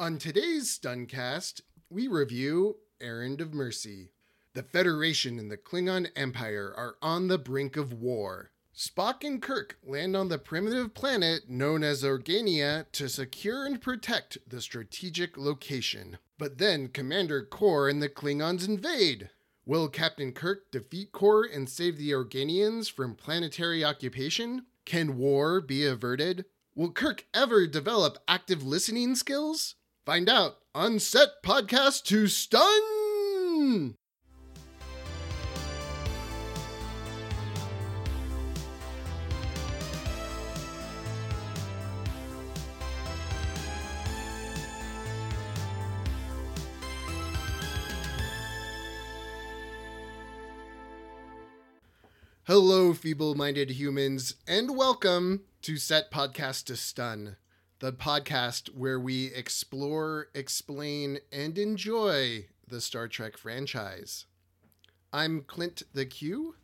On today's Stuncast, we review Errand of Mercy. The Federation and the Klingon Empire are on the brink of war. Spock and Kirk land on the primitive planet known as Organia to secure and protect the strategic location. But then Commander Kor and the Klingons invade. Will Captain Kirk defeat Kor and save the Organians from planetary occupation? Can war be averted? Will Kirk ever develop active listening skills? Find out on Set Podcast to Stun! Hello, feeble minded humans, and welcome to Set Podcast to Stun, the podcast where we explore, explain, and enjoy the Star Trek franchise. I'm Clint the Q,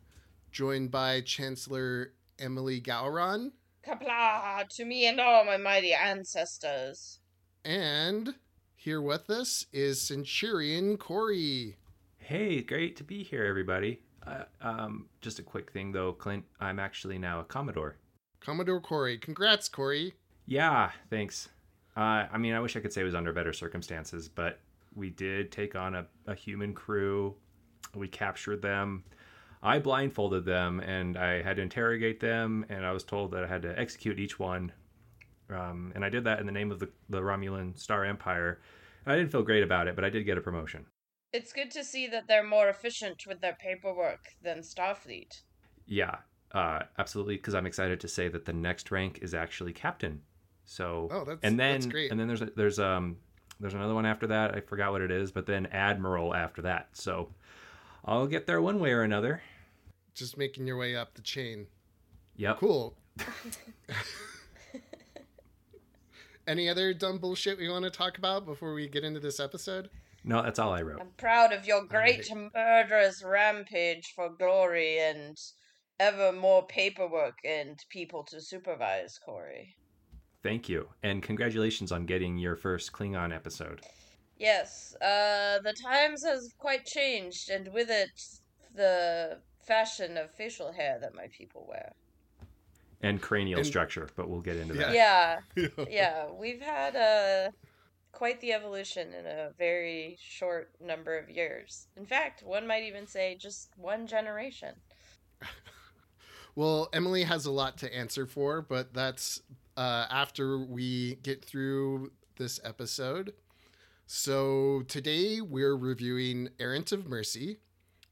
joined by Chancellor Emily Gowron Qapla' to me and all my mighty ancestors. and here with us is Centurion Corey. Hey, great to be here, everybody. Uh, um, just a quick thing though, Clint. I'm actually now a Commodore. Commodore Corey. Congrats, Corey. Yeah, thanks. Uh, I mean, I wish I could say it was under better circumstances, but we did take on a, a human crew. We captured them. I blindfolded them and I had to interrogate them, and I was told that I had to execute each one. Um, and I did that in the name of the, the Romulan Star Empire. I didn't feel great about it, but I did get a promotion. It's good to see that they're more efficient with their paperwork than Starfleet. Yeah, uh, absolutely. Because I'm excited to say that the next rank is actually captain. So, Oh, that's- and then that's great. and then there's a, there's um there's another one after that. I forgot what it is, but then admiral after that. So, I'll get there one way or another. Just making your way up the chain. Yep. Cool. Any other dumb bullshit we want to talk about before we get into this episode? No, that's all I wrote. I'm proud of your great murderous rampage for glory and ever more paperwork and people to supervise, Corey. Thank you, and congratulations on getting your first Klingon episode. Yes, uh, the times has quite changed, and with it, the fashion of facial hair that my people wear. And cranial And- structure, but we'll get into Yeah. that. Yeah, yeah, we've had uh, quite the evolution in a very short number of years. In fact, one might even say just one generation. Well, Emily has a lot to answer for, but that's uh, after we get through this episode. So today we're reviewing Errand of Mercy.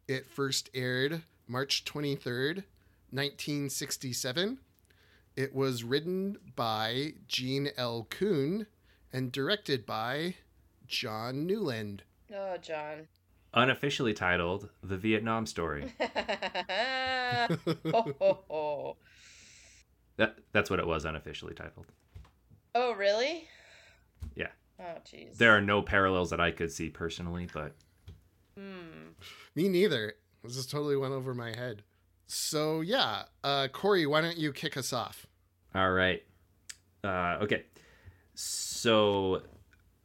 It first aired March 23rd, 1967. It was written by Gene L. Coon and directed by John Newland. Oh, John. Unofficially titled "The Vietnam Story." ho, ho, ho. That that's what it was unofficially titled. Oh, really? Yeah. Oh, jeez. There are no parallels that I could see personally, but Hmm. Me neither. This just totally went over my head. So yeah, uh, Corey, why don't you kick us off? All right. Uh, okay. So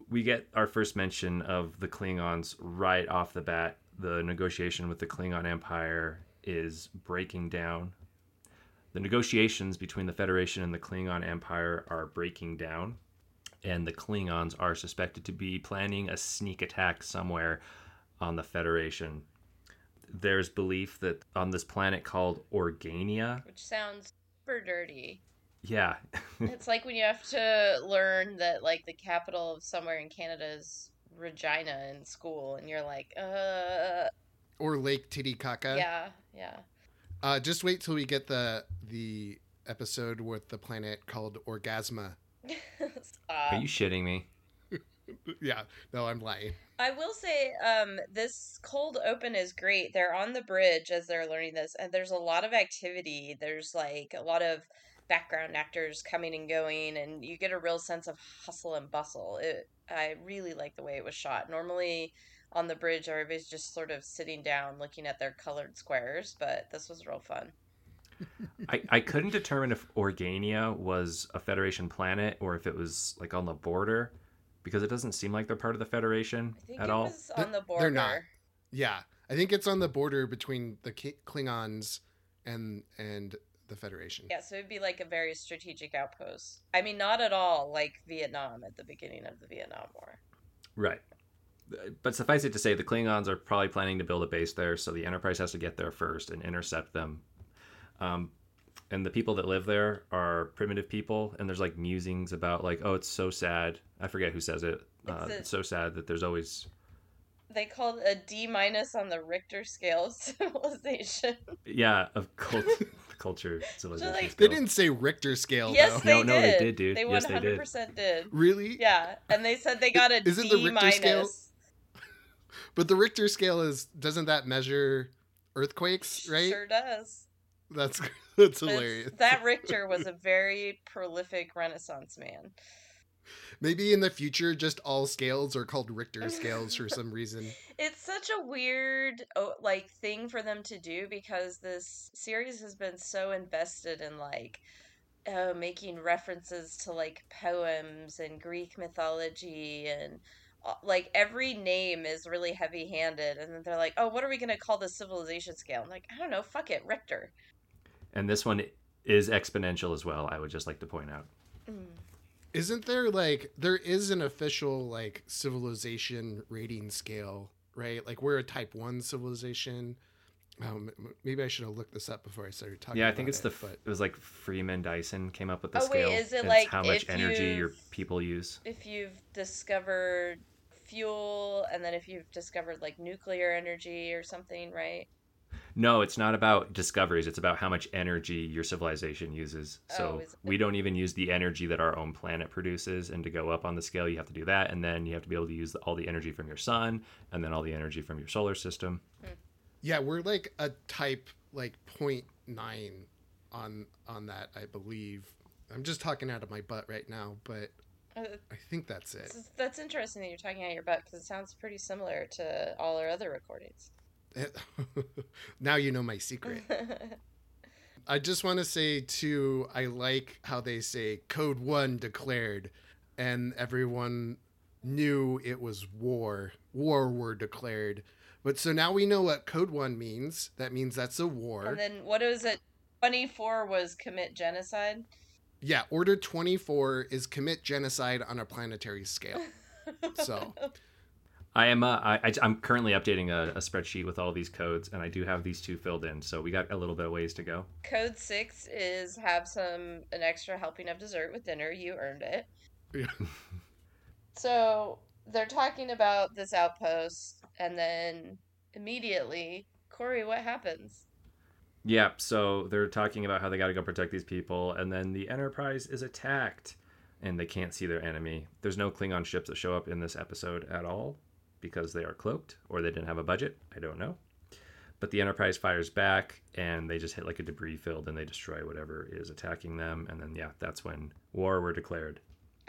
we get our first mention of the Klingons right off the bat. The negotiation with the Klingon Empire is breaking down. The negotiations between the Federation and the Klingon Empire are breaking down, and the Klingons are suspected to be planning a sneak attack somewhere on the Federation. There's belief that on this planet called Organia, Which sounds super dirty. yeah, it's like when you have to learn that, like, the capital of somewhere in Canada is Regina in school, and you're like, uh, Or Lake Titicaca. yeah, yeah. Uh, just wait till we get the the episode with the planet called Orgasma. Stop. Are you shitting me? Yeah, no, I'm lying. I will say, um, this cold open is great. They're on the bridge as they're learning this, and there's a lot of activity. There's like a lot of background actors coming and going, and you get a real sense of hustle and bustle. It, I really like the way it was shot. Normally, on the bridge, everybody's just sort of sitting down looking at their colored squares, but this was real fun. I, I couldn't determine if Organia was a Federation planet or if it was like on the border. because it doesn't seem like they're part of the Federation I think at it all. was on the border. They're not. Yeah, I think it's on the border between the Klingons and and the Federation. Yeah, so it'd be like a very strategic outpost. I mean, not at all like Vietnam at the beginning of the Vietnam War. Right. But suffice it to say, the Klingons are probably planning to build a base there, so the Enterprise has to get there first and intercept them. Um, and the people that live there are primitive people, and there's like musings about like, oh, it's so sad. I forget who says it. Uh, It's a- it's so sad that there's always They called a D minus on the Richter scale of civilization. yeah of cult- culture civilization. like- They didn't say Richter scale yes, though. they No, did. no, they did, dude. They Yes, 100% did. Really? Yeah, and they said they got a Isn't the D Richter scale- minus. But the Richter scale is doesn't that measure earthquakes, right? Sure does. That's that's hilarious. That Richter was a very prolific Renaissance man. Maybe in the future, just all scales are called Richter scales for some reason. It's such a weird oh, like thing for them to do because this series has been so invested in like uh, making references to like poems and Greek mythology and like every name is really heavy-handed and then they're like, "Oh, what are we going to call the civilization scale?" I'm like, "I don't know, fuck it, Richter." And this one is exponential as well. I would just like to point out. Mm. Isn't there like there is an official like civilization rating scale, right? Like we're a type one civilization. Oh, m- maybe I should have looked this up before I started talking. Yeah, I think about it's the it, f but it was like Freeman Dyson came up with the Oh, wait, scale. is it It's like how much energy your people use? If you've discovered fuel and then if you've discovered like nuclear energy or something, right? No, it's not about discoveries. It's about how much energy your civilization uses. Oh, So is we don't even use the energy that our own planet produces. And to go up on the scale, you have to do that. And then you have to be able to use all the energy from your sun and then all the energy from your solar system. Hmm. Yeah, we're like a type like 0.9 on on that, I believe. I'm just talking out of my butt right now, but Uh, I think that's it. that's interesting that you're talking out your butt because it sounds pretty similar to all our other recordings. now you know my secret. I just want to say too, I like how they say code one declared, and everyone knew it was war. War were declared. But so now we know what code one means. That means that's a war. and then what was it? 24 was commit genocide. yeah, order 24 is commit genocide on a planetary scale. So I am. Uh, I, I, I'm currently updating a, a spreadsheet with all these codes, and I do have these two filled in. So we got a little bit of ways to go. Code 6 is have some an extra helping of dessert with dinner. You earned it. Yeah. So they're talking about this outpost, and then immediately, Corey, what happens? Yeah, so they're talking about how they got to go protect these people, and then the Enterprise is attacked, and they can't see their enemy. There's no Klingon ships that show up in this episode at all because they are cloaked or they didn't have a budget. I don't know. But the Enterprise fires back, and they just hit like a debris field, and they destroy whatever is attacking them. And then, yeah, that's when war were declared.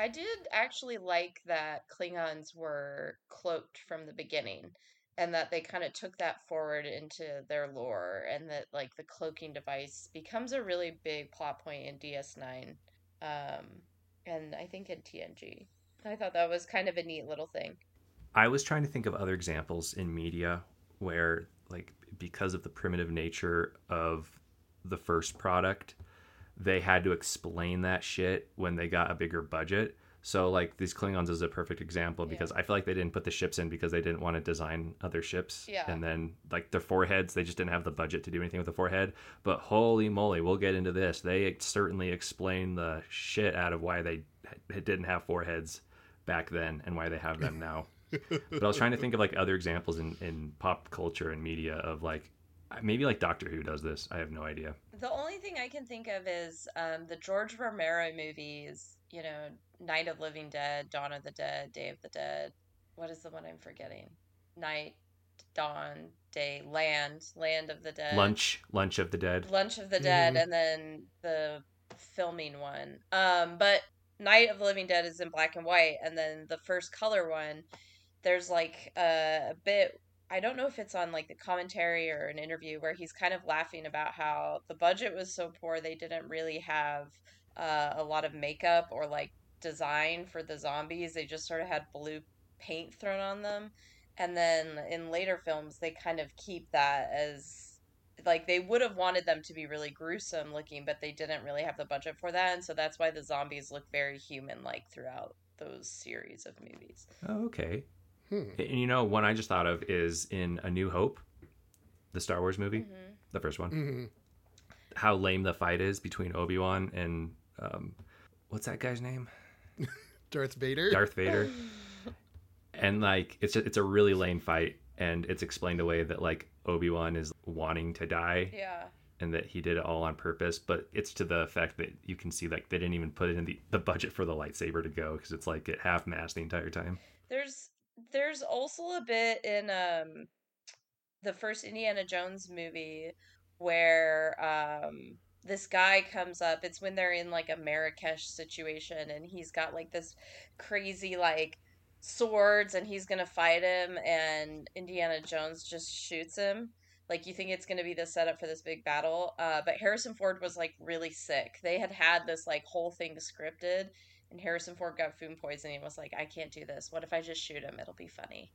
I did actually like that Klingons were cloaked from the beginning and that they kind of took that forward into their lore and that like the cloaking device becomes a really big plot point in DS9 um and I think in TNG. I thought that was kind of a neat little thing. I was trying to think of other examples in media where, like, because of the primitive nature of the first product, they had to explain that shit when they got a bigger budget. So, like, these Klingons is a perfect example because I feel like they didn't put the ships in because they didn't want to design other ships. Yeah. And then, like, their foreheads, they just didn't have the budget to do anything with the forehead. But holy moly, we'll get into this. They certainly explain the shit out of why they didn't have foreheads back then and why they have them now but I was trying to think of like other examples in, in pop culture and media of like maybe like Doctor Who does this. I have no idea. The only thing I can think of is um, the George Romero movies, you know, Night of Living Dead, Dawn of the Dead, Day of the Dead. What is the one I'm forgetting? Night, Dawn, Day, Land, Land of the Dead. Lunch, Lunch of the Dead. Lunch of the Dead, Mhm. and then the filming one. Um, but Night of the Living Dead is in black and white, and then the first color one, there's like a, a bit. I don't know if it's on like the commentary or an interview where he's kind of laughing about how the budget was so poor they didn't really have uh, a lot of makeup or like design for the zombies. They just sort of had blue paint thrown on them. And then in later films, they kind of keep that as like they would have wanted them to be really gruesome looking, but they didn't really have the budget for that. And so that's why the zombies look very human like throughout those series of movies. Oh, okay. Hmm. And you know, one I just thought of is in A New Hope, the Star Wars movie, Mhm. the first one. hmm How lame the fight is between Obi Wan and um, what's that guy's name? Darth Vader. Darth Vader. and like it's a, it's a really lame fight, and it's explained away that like Obi Wan is wanting to die Yeah. and that he did it all on purpose. But it's to the effect that you can see like they didn't even put it in the the budget for the lightsaber to go because it's like at half mast the entire time. There's there's also a bit in um the first Indiana Jones movie where um this guy comes up. It's when they're in like a Marrakesh situation and he's got like this crazy like swords and he's gonna fight him and Indiana Jones just shoots him. Like you think it's gonna be the setup for this big battle. Uh, but Harrison Ford was like really sick. They had had this like whole thing scripted and Harrison Ford got food poisoning and was like, I can't do this. What if I just shoot him? It'll be funny.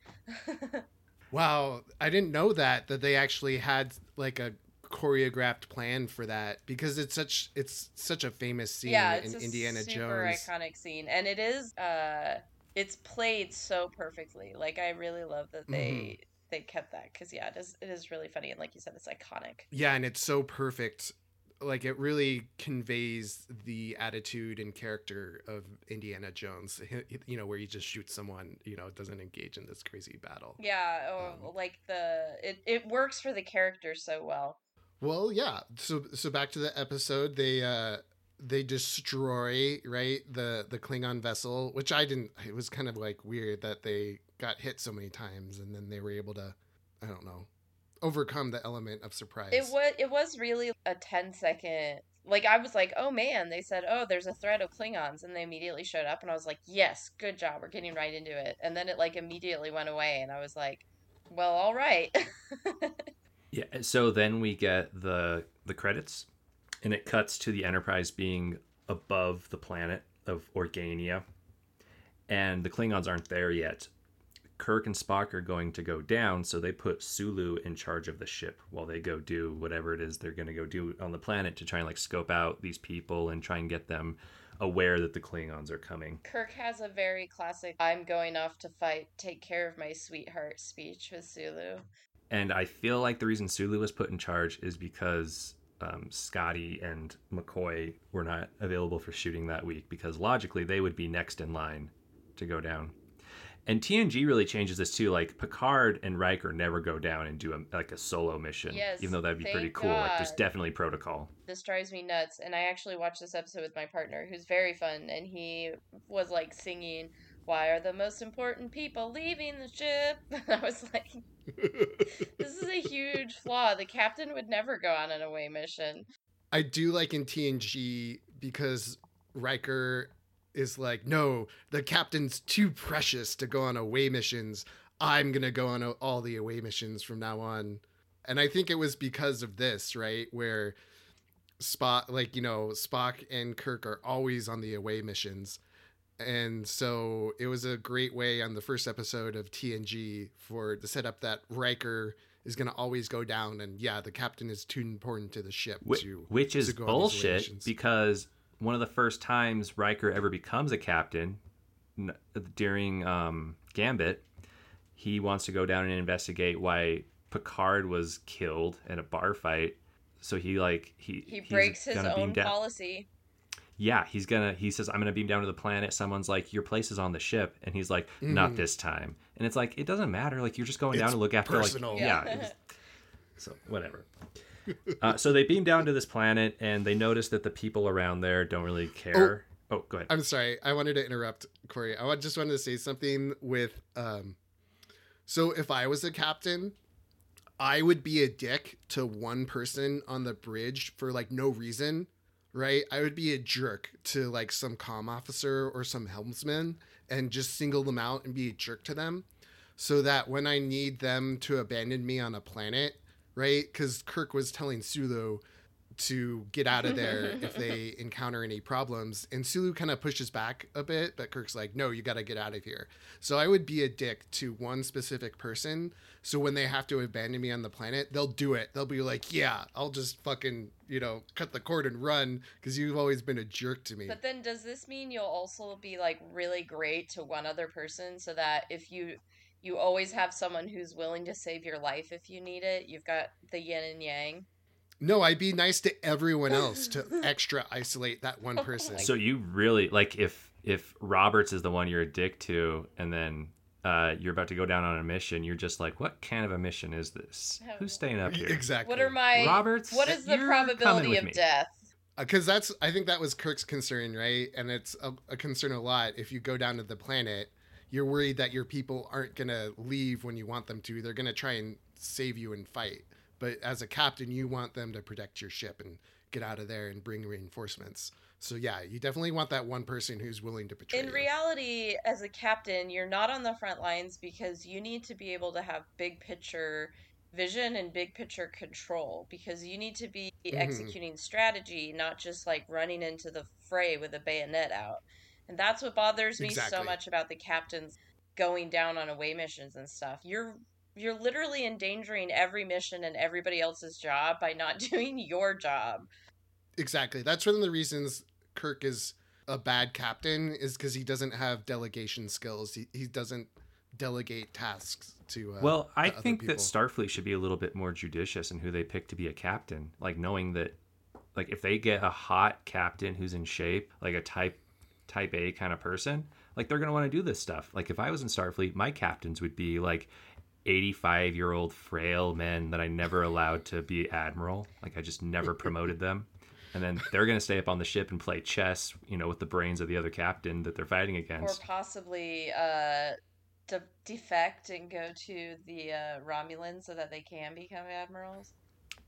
Wow, I didn't know that that they actually had like a choreographed plan for that because it's such it's such a famous scene yeah, it's in a Indiana super Jones. iconic scene, and it is. uh It's played so perfectly. Like I really love that they they kept that because yeah, it is it is really funny and like you said, it's iconic. Yeah, and it's so perfect. Like it really conveys the attitude and character of Indiana Jones. You know, where he just shoots someone. You know, doesn't engage in this crazy battle. Yeah, oh, Um, like the it it works for the character so well. Well, yeah. So so back to the episode. They uh they destroy right the the Klingon vessel, which I didn't. It was kind of like weird that they got hit so many times and then they were able to, I don't know, overcome the element of surprise. It was it was really a 10 second like I was like, "Oh man, they said, "Oh, there's a threat of Klingons." And they immediately showed up and I was like, "Yes, good job. We're getting right into it." And then it like immediately went away and I was like, "Well, all right." Yeah. So then we get the the credits, and it cuts to the Enterprise being above the planet of Organia, and the Klingons aren't there yet. Kirk and Spock are going to go down, so they put Sulu in charge of the ship while they go do whatever it is they're going to go do on the planet to try and like scope out these people and try and get them aware that the Klingons are coming. Kirk has a very classic I'm going off to fight, take care of my sweetheart speech with Sulu. And I feel like the reason Sulu was put in charge is because um, Scotty and McCoy were not available for shooting that week because logically they would be next in line to go down. And TNG really changes this too. Like Picard and Riker never go down and do a, like a solo mission, Yes, even though that'd be pretty thank cool. Like there's definitely protocol. This drives me nuts. And I actually watched this episode with my partner, who's very fun, and he was like singing, Why are the most important people leaving the ship? And I was like, This is a huge flaw. The captain would never go on an away mission. I do like in TNG because Riker is like, no, the captain's too precious to go on away missions. I'm gonna go on all the away missions from now on. And I think it was because of this, right? Where Spock, like, you know, Spock and Kirk are always on the away missions. And so it was a great way on the first episode of TNG for to set up that Riker is going to always go down. And yeah, the captain is too important to the ship Wh- to. which to is go on these bullshit because one of the first times Riker ever becomes a captain n- during um, Gambit, he wants to go down and investigate why Picard was killed in a bar fight. So he like he He breaks his gonna beam own down- policy. Yeah, he's gonna. He says, "I'm gonna beam down to the planet." Someone's like, "Your place is on the ship," and he's like, "Not Mhm. this time." And it's like, it doesn't matter. Like you're just going down to look after personal. like Yeah. yeah. so whatever. Uh, so they beam down to this planet, and they notice that the people around there don't really care. Oh, go ahead. I'm sorry. I wanted to interrupt, Corey. I just wanted to say something with. Um, so if I was a captain, I would be a dick to one person on the bridge for like no reason, right? I would be a jerk to like some comm officer or some helmsman and just single them out and be a jerk to them so that when I need them to abandon me on a planet, right? Because Kirk was telling Sulu, to get out of there if they encounter any problems. And Sulu kind of pushes back a bit, but Kirk's like, no, you got to get out of here. So I would be a dick to one specific person. So when they have to abandon me on the planet, they'll do it. They'll be like, yeah, I'll just fucking, you know, cut the cord and run because you've always been a jerk to me. But then does this mean you'll also be like really great to one other person so that if you you always have someone who's willing to save your life if you need it. You've got the yin and yang. No, I'd be nice to everyone else to extra isolate that one person. So you really like if if Roberts is the one you're a dick to, and then uh, you're about to go down on a mission, you're just like, what kind of a mission is this? Who's staying up here? exactly. What are my Roberts? What is the probability of me. death? because that's I think that was Kirk's concern, right? And it's a, a concern a lot. If you go down to the planet, you're worried that your people aren't gonna leave when you want them to. They're gonna try and save you and fight. But as a captain, you want them to protect your ship and get out of there and bring reinforcements. So yeah, you definitely want that one person who's willing to betray. In you. reality, as a captain, you're not on the front lines because you need to be able to have big picture vision and big picture control because you need to be Mhm. executing strategy, not just like running into the fray with a bayonet out. And that's what bothers me so much about the captains going down on away missions and stuff. You're you're literally endangering every mission and everybody else's job by not doing your job. Exactly. That's one of the reasons Kirk is a bad captain is because he doesn't have delegation skills. He, he doesn't delegate tasks to. Uh, Well, I to other think that. Starfleet should be a little bit more judicious in who they pick to be a captain. Like knowing that, like if they get a hot captain who's in shape, like a type type A kind of person, like they're gonna want to do this stuff. Like if I was in Starfleet, my captains would be like 85 year old frail men that I never allowed to be admiral. Like I just never promoted them. And then they're gonna stay up on the ship and play chess, you know, with the brains of the other captain that they're fighting against. Or possibly uh, de- defect and go to the uh, Romulans so that they can become admirals.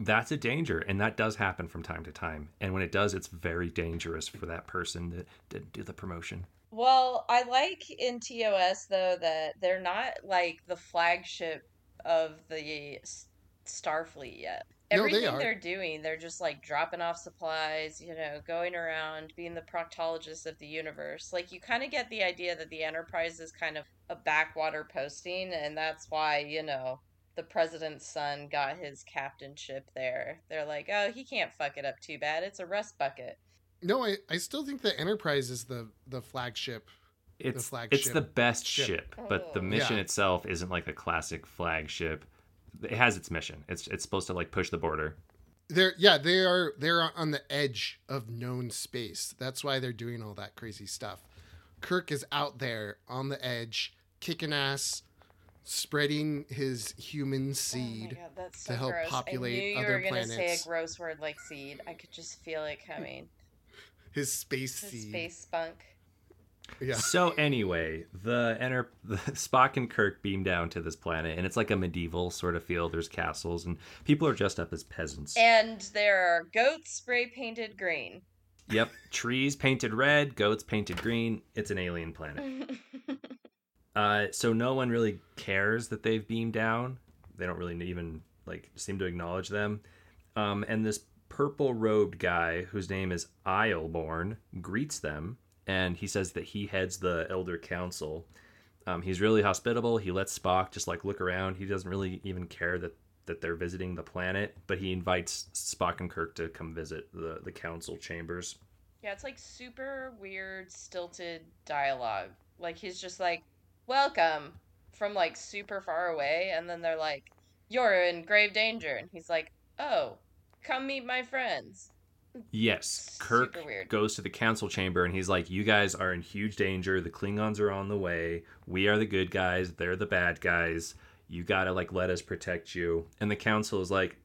That's a danger and that does happen from time to time and when it does it's very dangerous for that person that didn't do the promotion Well, I like in TOS though that they're not like the flagship of the Starfleet yet. No, they Everything are. are doing, they're just like dropping off supplies, you know, going around, being the proctologist of the universe. Like you kind of get the idea that the Enterprise is kind of a backwater posting, and that's why, you know, the president's son got his captainship there. They're like, oh, he can't fuck it up too bad. It's a rust bucket. No, I, I still think the Enterprise is the the flagship. it's it's flagship the best ship. ship, oh, but the Oh. mission Yeah. itself isn't like a classic flagship it has its mission it's it's supposed to like push the border They're yeah, they are they're on the edge of known space. That's why they're doing all that crazy stuff. Kirk is out there on the edge, kicking ass, spreading his human oh seed. Oh god, that's to so help gross. populate I knew you other were gonna say a gross word like seed. I could just feel it coming. His space The seed. space spunk. Yeah. so anyway the enter the spock and kirk beam down to this planet and it's like a medieval sort of feel there's castles and people are dressed up as peasants And there are goats spray painted green. yep trees painted red goats painted green it's an alien planet Uh, so no one really cares that they've beamed down. They don't really even like seem to acknowledge them. Um, and this purple robed guy, whose name is Ayelborne, greets them, and he says that he heads the Elder Council. Um, he's really hospitable. He lets Spock just like look around. He doesn't really even care that that they're visiting the planet, but he invites Spock and Kirk to come visit the the council chambers. yeah, it's like super weird, stilted dialogue. Like he's just like, "Welcome," from like super far away, and then they're like, "You're in grave danger," and he's like, "Oh, come meet my friends." Yes, Kirk goes to the council chamber and he's like, "You guys are in huge danger. The Klingons are on the way. We are the good guys. They're the bad guys. You gotta like let us protect you." And the council is like,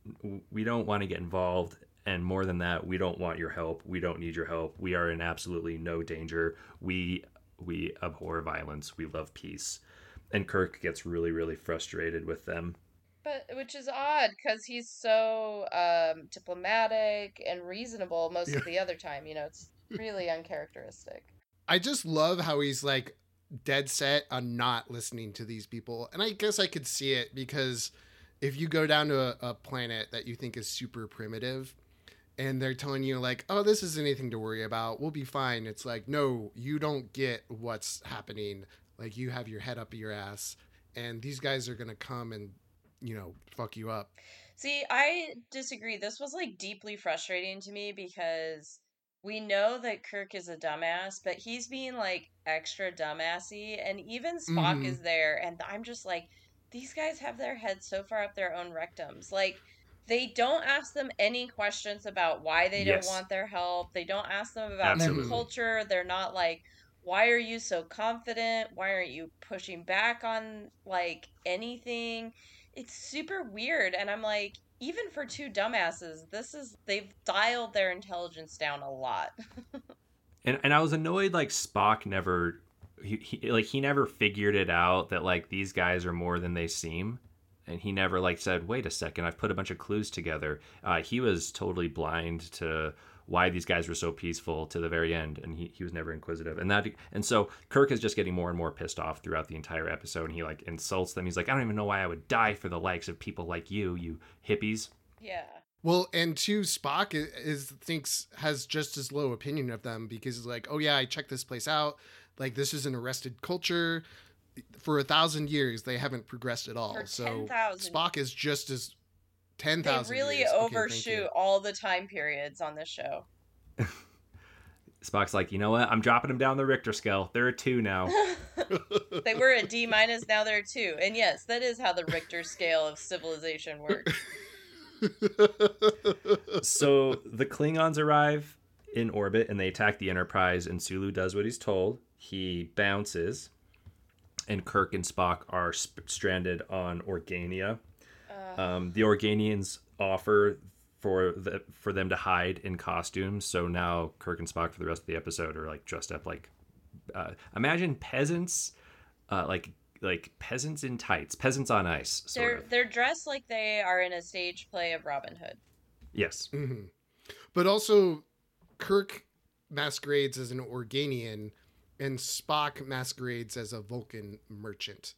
"We don't want to get involved, and more than that, we don't want your help. We don't need your help. We are in absolutely no danger. We we abhor violence. We love peace." And Kirk gets really really frustrated with them. But which is odd because he's so um, diplomatic and reasonable most Yeah. of the other time. You know, it's really uncharacteristic. I just love how he's like dead set on not listening to these people. And I guess I could see it because if you go down to a, a planet that you think is super primitive and they're telling you like, "Oh, this isn't anything to worry about. We'll be fine." It's like, "No, you don't get what's happening. Like you have your head up your ass, and these guys are going to come and, you know, fuck you up." See, I disagree. This was like deeply frustrating to me because we know that Kirk is a dumbass, but he's being like extra dumbassy, and even Spock Mhm. is there, and I'm just like, these guys have their heads so far up their own rectums. Like, they don't ask them any questions about why they Yes. don't want their help. They don't ask them about their culture. They're not like, why are you so confident? Why aren't you pushing back on like anything? It's super weird. And I'm like, even for two dumbasses, this is, they've dialed their intelligence down a lot. and and I was annoyed like Spock never he, he like he never figured it out that like these guys are more than they seem and he never like said wait a second I've put a bunch of clues together uh, he was totally blind to why these guys were so peaceful to the very end and he, he was never inquisitive and that and so Kirk is just getting more and more pissed off throughout the entire episode and he like insults them he's like I don't even know why I would die for the likes of people like you you hippies Yeah. Well, and two, Spock i- is thinks has just as low opinion of them because he's like, oh yeah, I checked this place out. Like this is an arrested culture. For a thousand years, they haven't progressed at all. For so 10,000. Spock is just as ten They really years. Overshoot you. all the time periods on this show. Spock's like you know what I'm dropping him down the Richter scale there are two now they were a D minus, now they're a two. And yes, that is how the Richter scale of civilization works. so the Klingons arrive in orbit and they attack the Enterprise, and Sulu does what he's told. He bounces, and Kirk and Spock are sp- stranded on Organia. Uh, Um, the Organians offer for the for them to hide in costumes. So now Kirk and Spock for the rest of the episode are like dressed up like uh, imagine peasants, uh, like like peasants in tights, peasants on ice, sort they're of. they're dressed like they are in a stage play of Robin Hood. Yes. Mhm. But also, Kirk masquerades as an Organian, and Spock masquerades as a Vulcan merchant.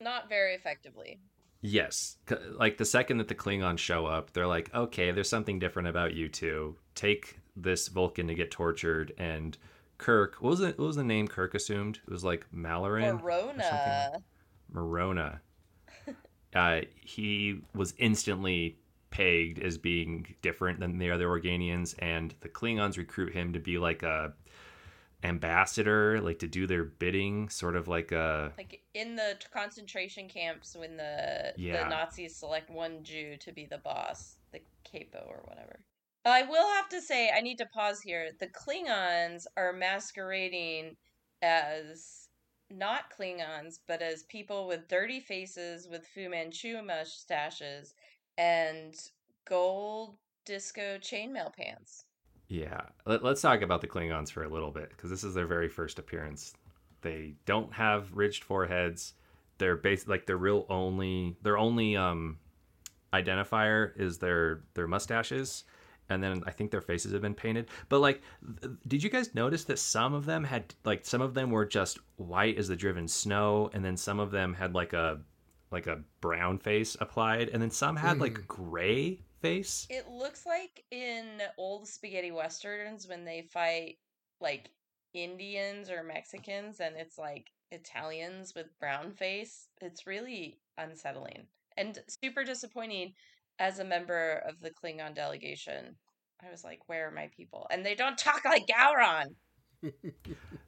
Not very effectively. Yes. Like the second that the Klingons show up, they're like, okay, there's something different about you two. Take this Vulcan to get tortured. And Kirk, what was the, what was the name Kirk assumed? It was like Malaran? Morona. Morona. uh, he was instantly pegged as being different than the other Organians, and the Klingons recruit him to be like a ambassador, like to do their bidding, sort of like a Like in the concentration camps when the Yeah. the Nazis select one Jew to be the boss, the capo or whatever. I will have to say I need to pause here. The Klingons are masquerading as not Klingons, but as people with dirty faces with Fu Manchu mustaches and gold disco chainmail pants. Yeah, Let, let's talk about the Klingons for a little bit because this is their very first appearance. They don't have ridged foreheads. They're bas like their real only their only um identifier is their their mustaches, and then I think their faces have been painted. But like, th- did you guys notice that some of them had like some of them were just white as the driven snow, and then some of them had like a like a brown face applied, and then some had like gray face. It looks like in old spaghetti westerns when they fight like Indians or Mexicans and it's like Italians with brown face. It's really unsettling and super disappointing as a member of the Klingon delegation. I was like, where are my people? And they don't talk like Gowron.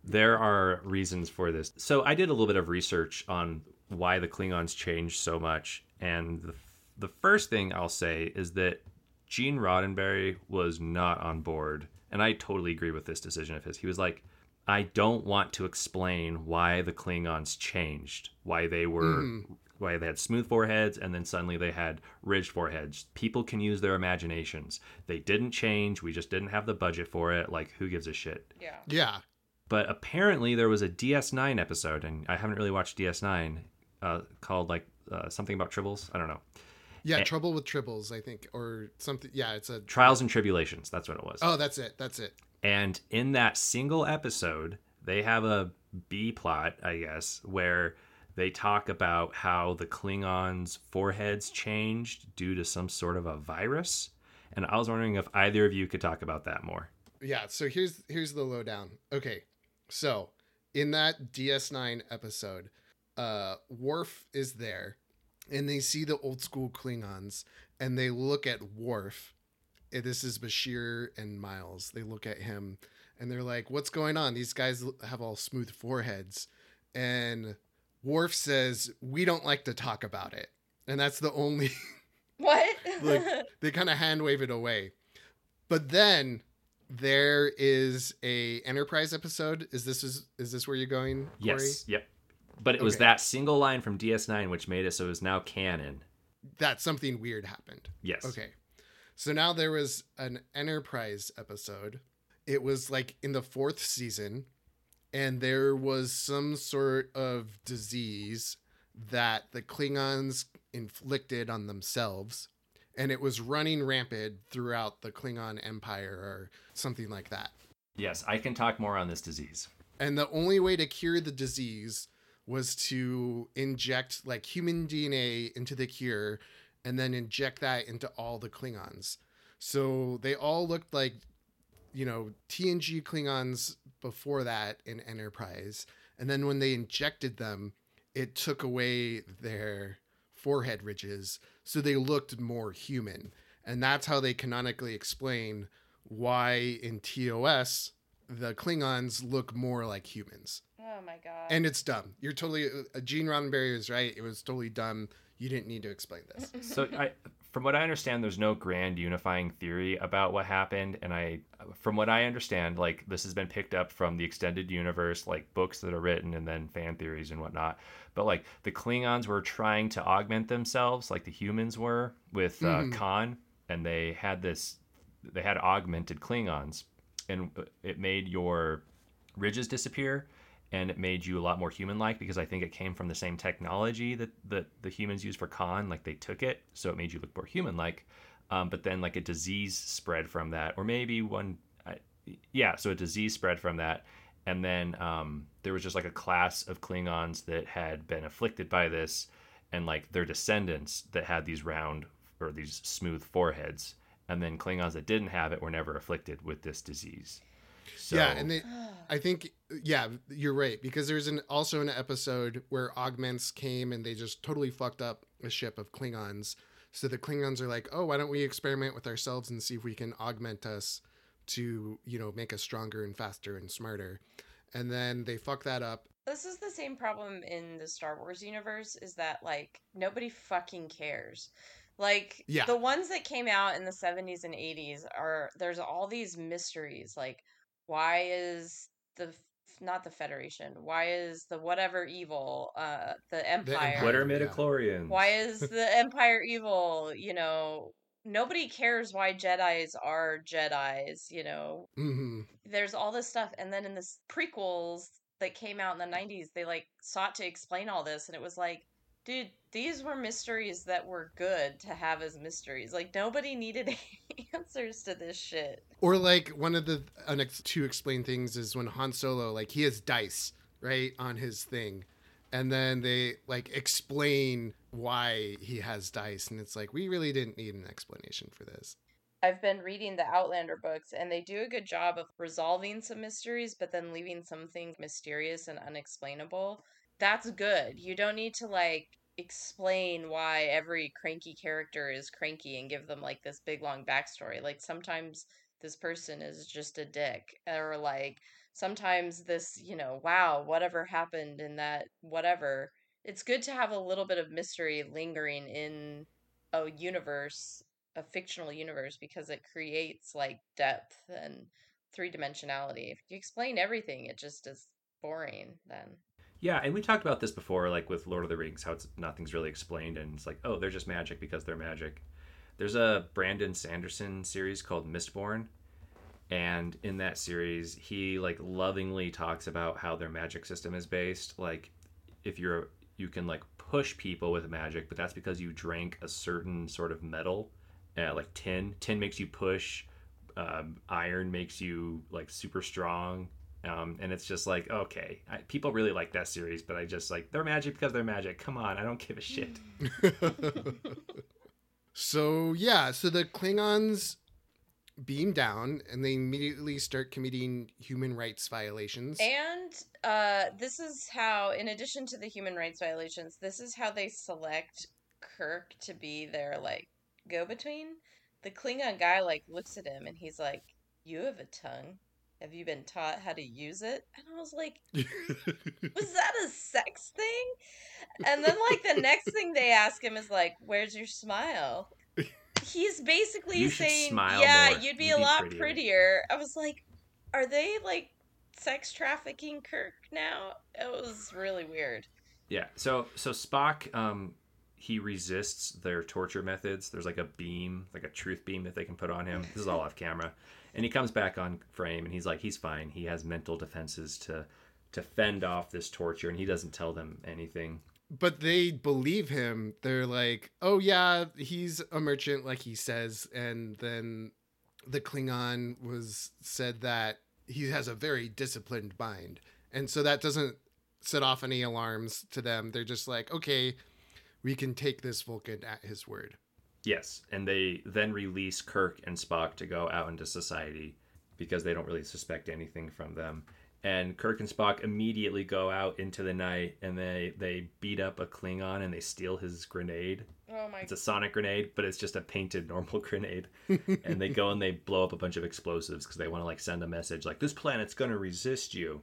There are reasons for this. So I did a little bit of research on why the Klingons changed so much, and the, the first thing I'll say is that Gene Roddenberry was not on board, and I totally agree with this decision of his. He was like, "I don't want to explain why the Klingons changed, why they were." Mhm. Why they had smooth foreheads and then suddenly they had ridged foreheads. People can use their imaginations. They didn't change. We just didn't have the budget for it. Like, who gives a shit? Yeah. Yeah. but apparently there was a DS9 episode, and I haven't really watched DS9, uh, called like uh, something about tribbles. I don't know. Yeah, Eh. trouble with tribbles, I think, or something. Yeah, it's a Trials and Tribble-ations. That's what it was. Oh, that's it. That's it. And in that single episode, they have a B plot, I guess, where they talk about how the Klingons' foreheads changed due to some sort of a virus. And I was wondering if either of you could talk about that more. Yeah, so here's here's the lowdown. Okay. So, in that DS9 episode, uh Worf is there and they see the old school Klingons and they look at Worf. This is Bashir and Miles. They look at him and they're like, "What's going on? These guys have all smooth foreheads." And Worf says, "We don't like to talk about it." And that's the only What? Like, they kind of hand wave it away. But then there is a Enterprise episode. Is this is is this where you're going? Corey? Yes. Yep. But it was that single line from DS9 which made it so it was now canon. that something weird happened. Yes. Okay. So now there was an Enterprise episode. It was like in the fourth season, and there was some sort of disease that the Klingons inflicted on themselves, and it was running rampant throughout the Klingon Empire or something like that. Yes, I can talk more on this disease. And the only way to cure the disease was to inject like human DNA into the cure and then inject that into all the Klingons. So they all looked like, you know, TNG Klingons before that in Enterprise. And then when they injected them, it took away their forehead ridges. So they looked more human. And that's how they canonically explain why in TOS the Klingons look more like humans. Oh my god. And it's dumb. You're totally uh, Gene Roddenberry was right. It was totally dumb. You didn't need to explain this. So I from what I understand there's no grand unifying theory about what happened and I from what I understand like this has been picked up from the extended universe like books that are written and then fan theories and whatnot. But like the Klingons were trying to augment themselves like the humans were with uh, Mhm. Khan and they had this they had augmented Klingons and it made your ridges disappear and it made you a lot more human-like because I think it came from the same technology that the, the humans used for Khan. Like they took it, so it made you look more human-like. Um, but then like a disease spread from that, or maybe one, I, yeah. So a disease spread from that, and then um, there was just like a class of Klingons that had been afflicted by this, and like their descendants that had these round or these smooth foreheads, and then Klingons that didn't have it were never afflicted with this disease. So, yeah, and they, I think yeah, you're right because there's an also an episode where augments came and they just totally fucked up a ship of Klingons. So the Klingons are like, "Oh, why don't we experiment with ourselves and see if we can augment us to, you know, make us stronger and faster and smarter." And then they fuck that up. This is the same problem in the Star Wars universe is that like nobody fucking cares. Like Yeah. the ones that came out in the 70s and 80s are there's all these mysteries like why is the not the Federation? Why is the whatever evil uh the Empire? Empire. Twitter Yeah. midichlorians. Why is the Empire evil? You know, nobody cares why Jedi's are Jedi's, you know, hmm there's all this stuff and then in the prequels that came out in the 90s they like sought to explain all this and it was like dude these were mysteries that were good to have as mysteries. Like nobody needed answers to this shit. Or like one of the unex- to explain things is when Han Solo like he has dice right on his thing, and then they like explain why he has dice, and it's like we really didn't need an explanation for this. i've been reading the outlander books and they do a good job of resolving some mysteries but then leaving some things mysterious and unexplainable that's good. You don't need to like explain why every cranky character is cranky and give them like this big long backstory. Like sometimes this person is just a dick or like sometimes this you know wow whatever happened in that whatever it's good to have a little bit of mystery lingering in a universe a fictional universe because it creates like depth and three dimensionality if you explain everything it just is boring then Yeah, and we talked about this before, like with Lord of the Rings, how it's nothing's really explained, and it's like, oh, they're just magic because they're magic. There's a Brandon Sanderson series called Mistborn, and in that series, he like lovingly talks about how their magic system is based. Like, if you're you can like push people with magic, but that's because you drank a certain sort of metal, uh, like tin. Tin makes you push. Um, iron makes you like super strong um, and it's just like okay I, people really like that series but i just like they're magic because they're magic come on i don't give a shit so yeah, so the Klingons beam down and they immediately start committing human rights violations. And uh, this is how, in addition to the human rights violations, this is how they select Kirk to be their like go between. The Klingon guy like looks at him and he's like, "You have a tongue. Have you been taught how to use it?" And I was like, "Was that a sex thing?" And then like the next thing they ask him is like, "Where's your smile?" He's basically You saying, "Yeah, more. you'd be You'd a be lot prettier." prettier." I was like, "Are they like sex trafficking Kirk now?" It was really weird. Yeah. So so Spock, um, he resists their torture methods. There's like a beam, like a truth beam that they can put on him. This is all off camera, and he comes back on frame, and he's like, he's fine. He has mental defenses to to fend off this torture, and he doesn't tell them anything. but they believe him. They're like, "Oh yeah, he's a merchant like he says." And then the Klingon was said that he has a very disciplined mind. And so that doesn't set off any alarms to them. They're just like, "Okay, we can take this Vulcan at his word." Yes, and they then release Kirk and Spock to go out into society because they don't really suspect anything from them. And Kirk and Spock immediately go out into the night and they they beat up a Klingon and they steal his grenade. Oh my It's a sonic grenade, but it's just a painted normal grenade. and they go and they blow up a bunch of explosives because they want to like send a message like this planet's going to resist you.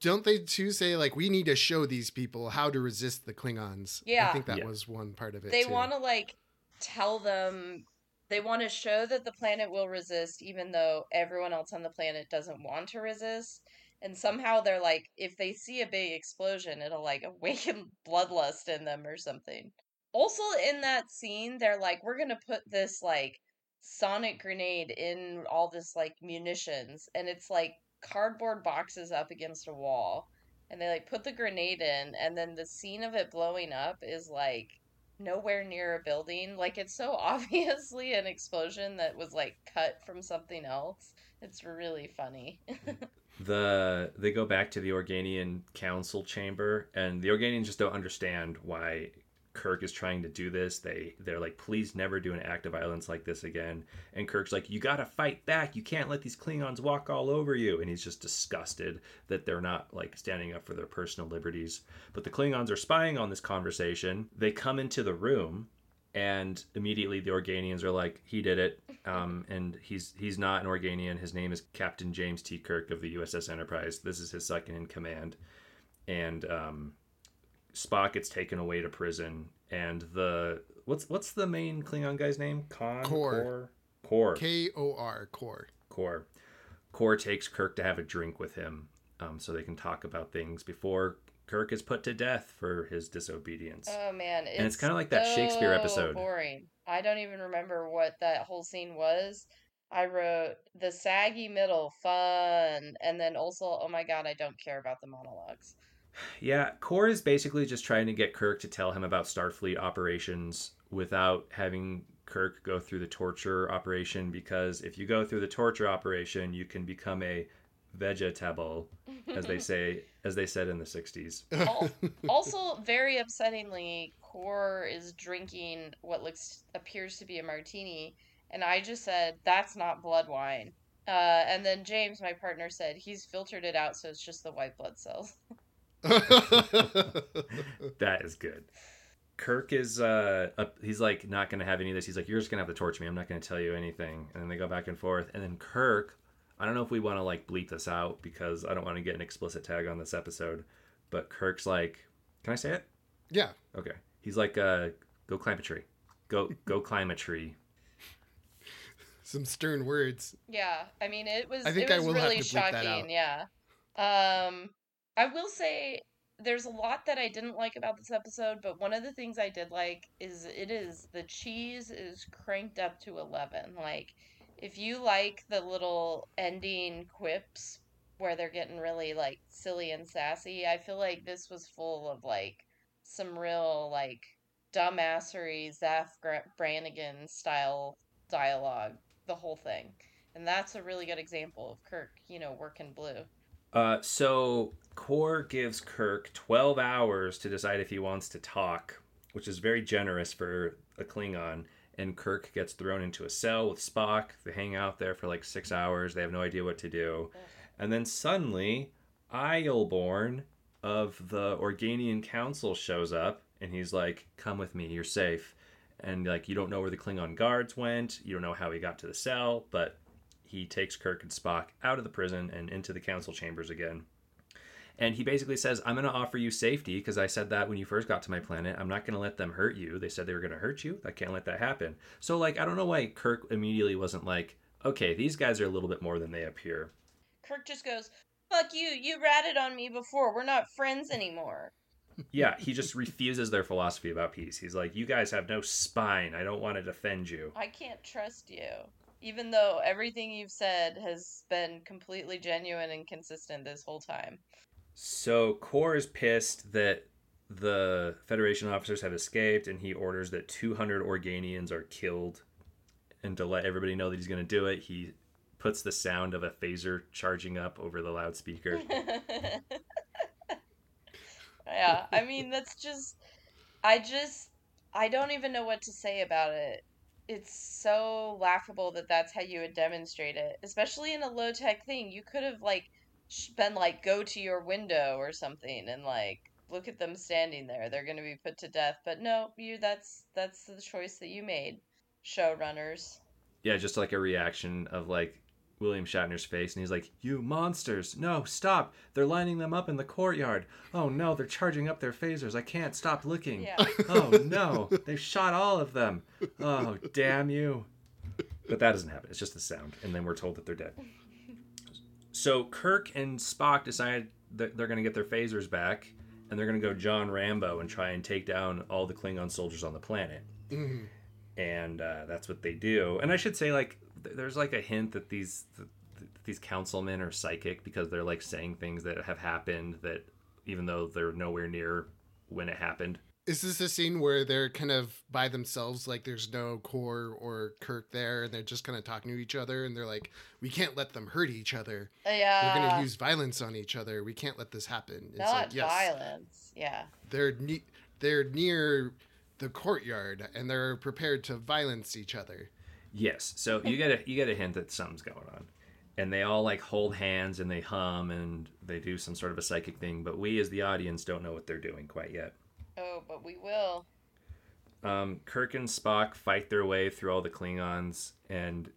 Don't they too say like we need to show these people how to resist the Klingons? Yeah. I think that Yeah. was one part of it. they want to like tell them they want to show that the planet will resist even though everyone else on the planet doesn't want to resist. And somehow they're like if they see a big explosion it'll like awaken bloodlust in them or something. Also in that scene they're like we're gonna put this like sonic grenade in all this like munitions and it's like cardboard boxes up against a wall. And they like put the grenade in and then the scene of it blowing up is like nowhere near a building like it's so obviously an explosion that was like cut from something else. It's really funny. Hmm. The they go back to the Organian council chamber and the Organians just don't understand why Kirk is trying to do this. They they're like, please never do an act of violence like this again. And Kirk's like, you gotta fight back. You can't let these Klingons walk all over you. And he's just disgusted that they're not like standing up for their personal liberties. But the Klingons are spying on this conversation. They come into the room and immediately the Organians are like, he did it. Um, and he's he's not an Organian. His name is Captain James T. Kirk of the USS Enterprise. This is his second in command. And um, Spock gets taken away to prison. And the what's what's the main Klingon guy's name? Khan Kor. Kor. K O R core. Kor. Kor takes Kirk to have a drink with him, um, so they can talk about things before Kirk is put to death for his disobedience. oh man it's, And it's kinda like that Shakespeare episode. boring i don't even remember what that whole scene was i wrote the saggy middle fun and then also oh my god i don't care about the monologues Yeah, Kor is basically just trying to get Kirk to tell him about Starfleet operations without having Kirk go through the torture operation because if you go through the torture operation, you can become a vegetable, as they say, as they said in the 60s. Also, very upsettingly, Kor is drinking what looks appears to be a martini, and I just said that's not blood wine. Uh, and then James, my partner, said he's filtered it out, so it's just the white blood cells. That is good. Kirk is uh up, he's like not gonna have any of this. He's like, You're just gonna have to torture me. I'm not gonna tell you anything. And then they go back and forth. And then Kirk, I don't know if we want to like bleep this out because I don't want to get an explicit tag on this episode. But Kirk's like, Can I say it? yeah. Okay. He's like, uh, go climb a tree. Go go climb a tree. Some stern words. Yeah, I mean it was I think it I was will have really to bleep that shocking. out. Yeah. Um I will say there's a lot that I didn't like about this episode, but one of the things I did like is it is the cheese is cranked up to 11. Like if you like the little ending quips where they're getting really like silly and sassy, I feel like this was full of like some real like dumbassery Zapp Brannigan style dialogue, the whole thing. And that's a really good example of Kirk, you know, working blue. Uh, so Kor gives Kirk 12 hours to decide if he wants to talk, which is very generous for a Klingon. and Kirk gets thrown into a cell with Spock. They hang out there for like six hours. They have no idea what to do. And then suddenly, Ayelborne of the Organian Council shows up and he's like, Come with me, you're safe. And like, you don't know where the Klingon guards went, you don't know how he got to the cell, but he takes Kirk and Spock out of the prison and into the council chambers again. And he basically says, I'm going to offer you safety because I said that when you first got to my planet. I'm not going to let them hurt you. They said they were going to hurt you. I can't let that happen. So, like, I don't know why Kirk immediately wasn't like, okay, these guys are a little bit more than they appear. Kirk just goes, fuck you. You ratted on me before. We're not friends anymore. yeah, he just refuses their philosophy about peace. He's like, you guys have no spine. I don't want to defend you. I can't trust you. Even though everything you've said has been completely genuine and consistent this whole time. So Kor is pissed that the Federation officers have escaped, and he orders that 200 Organians are killed. And to let everybody know that he's going to do it, he puts the sound of a phaser charging up over the loudspeaker. yeah, I mean, that's just. I just. I don't even know what to say about it. It's so laughable that that's how you would demonstrate it, especially in a low tech thing. You could have, like, been like go to your window or something and like look at them standing there. They're going to be put to death. But no you that's that's the choice that you made showrunners. Yeah just like a reaction of like william shatner's face and he's like you monsters! No stop! They're lining them up in the courtyard! Oh no they're charging up their phasers. I can't stop looking. Yeah. Oh no! They've shot all of them. Oh damn you. But that doesn't happen. It's just the sound and then we're told that they're dead so Kirk and Spock decide that they're going to get their phasers back, and they're going to go John Rambo and try and take down all the Klingon soldiers on the planet. Mhm. And uh, that's what they do. And I should say, like, th- there's like a hint that these th- th- these councilmen are psychic because they're like saying things that have happened that even though they're nowhere near when it happened. Is this a scene where they're kind of by themselves, like there's no Kor or Kirk there, and they're just kind of talking to each other, and they're like, "We can't let them hurt each other. yeah They're going to use violence on each other. We can't let this happen." It's not like, yes, violence yeah they're ne- they're near the courtyard, and they're prepared to violence each other. Yes. So you get a you get a hint that something's going on. And they all like hold hands and they hum and they do some sort of a psychic thing, but we as the audience don't know what they're doing quite yet. Oh but we will Um, Kirk and Spock fight their way through all the Klingons, and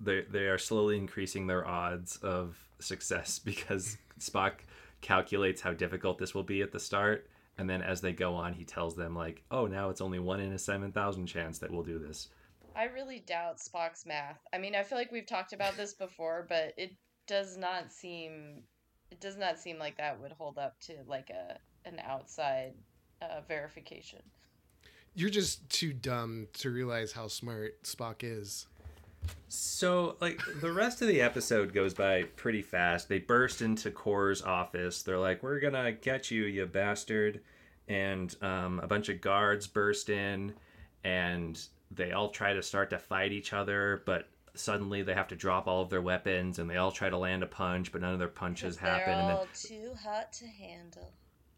they they are slowly increasing their odds of success because Spock calculates how difficult this will be at the start, and then as they go on, he tells them like, "Oh, now it's only one in a seven thousand chance that we'll do this." i really doubt spock's math i mean i feel like we've talked about this before but it does not seem it does not seem like that would hold up to like a an outside uh, verification You're just too dumb to realize how smart Spock is. So, like, the rest of the episode goes by pretty fast. They burst into Kor's office. They're like, We're gonna get you, you bastard. And um, a bunch of guards burst in, and they all try to start to fight each other, but suddenly they have to drop all of their weapons, and they all try to land a punch, but none of their punches 'Cause they're happen. And then, all too hot to handle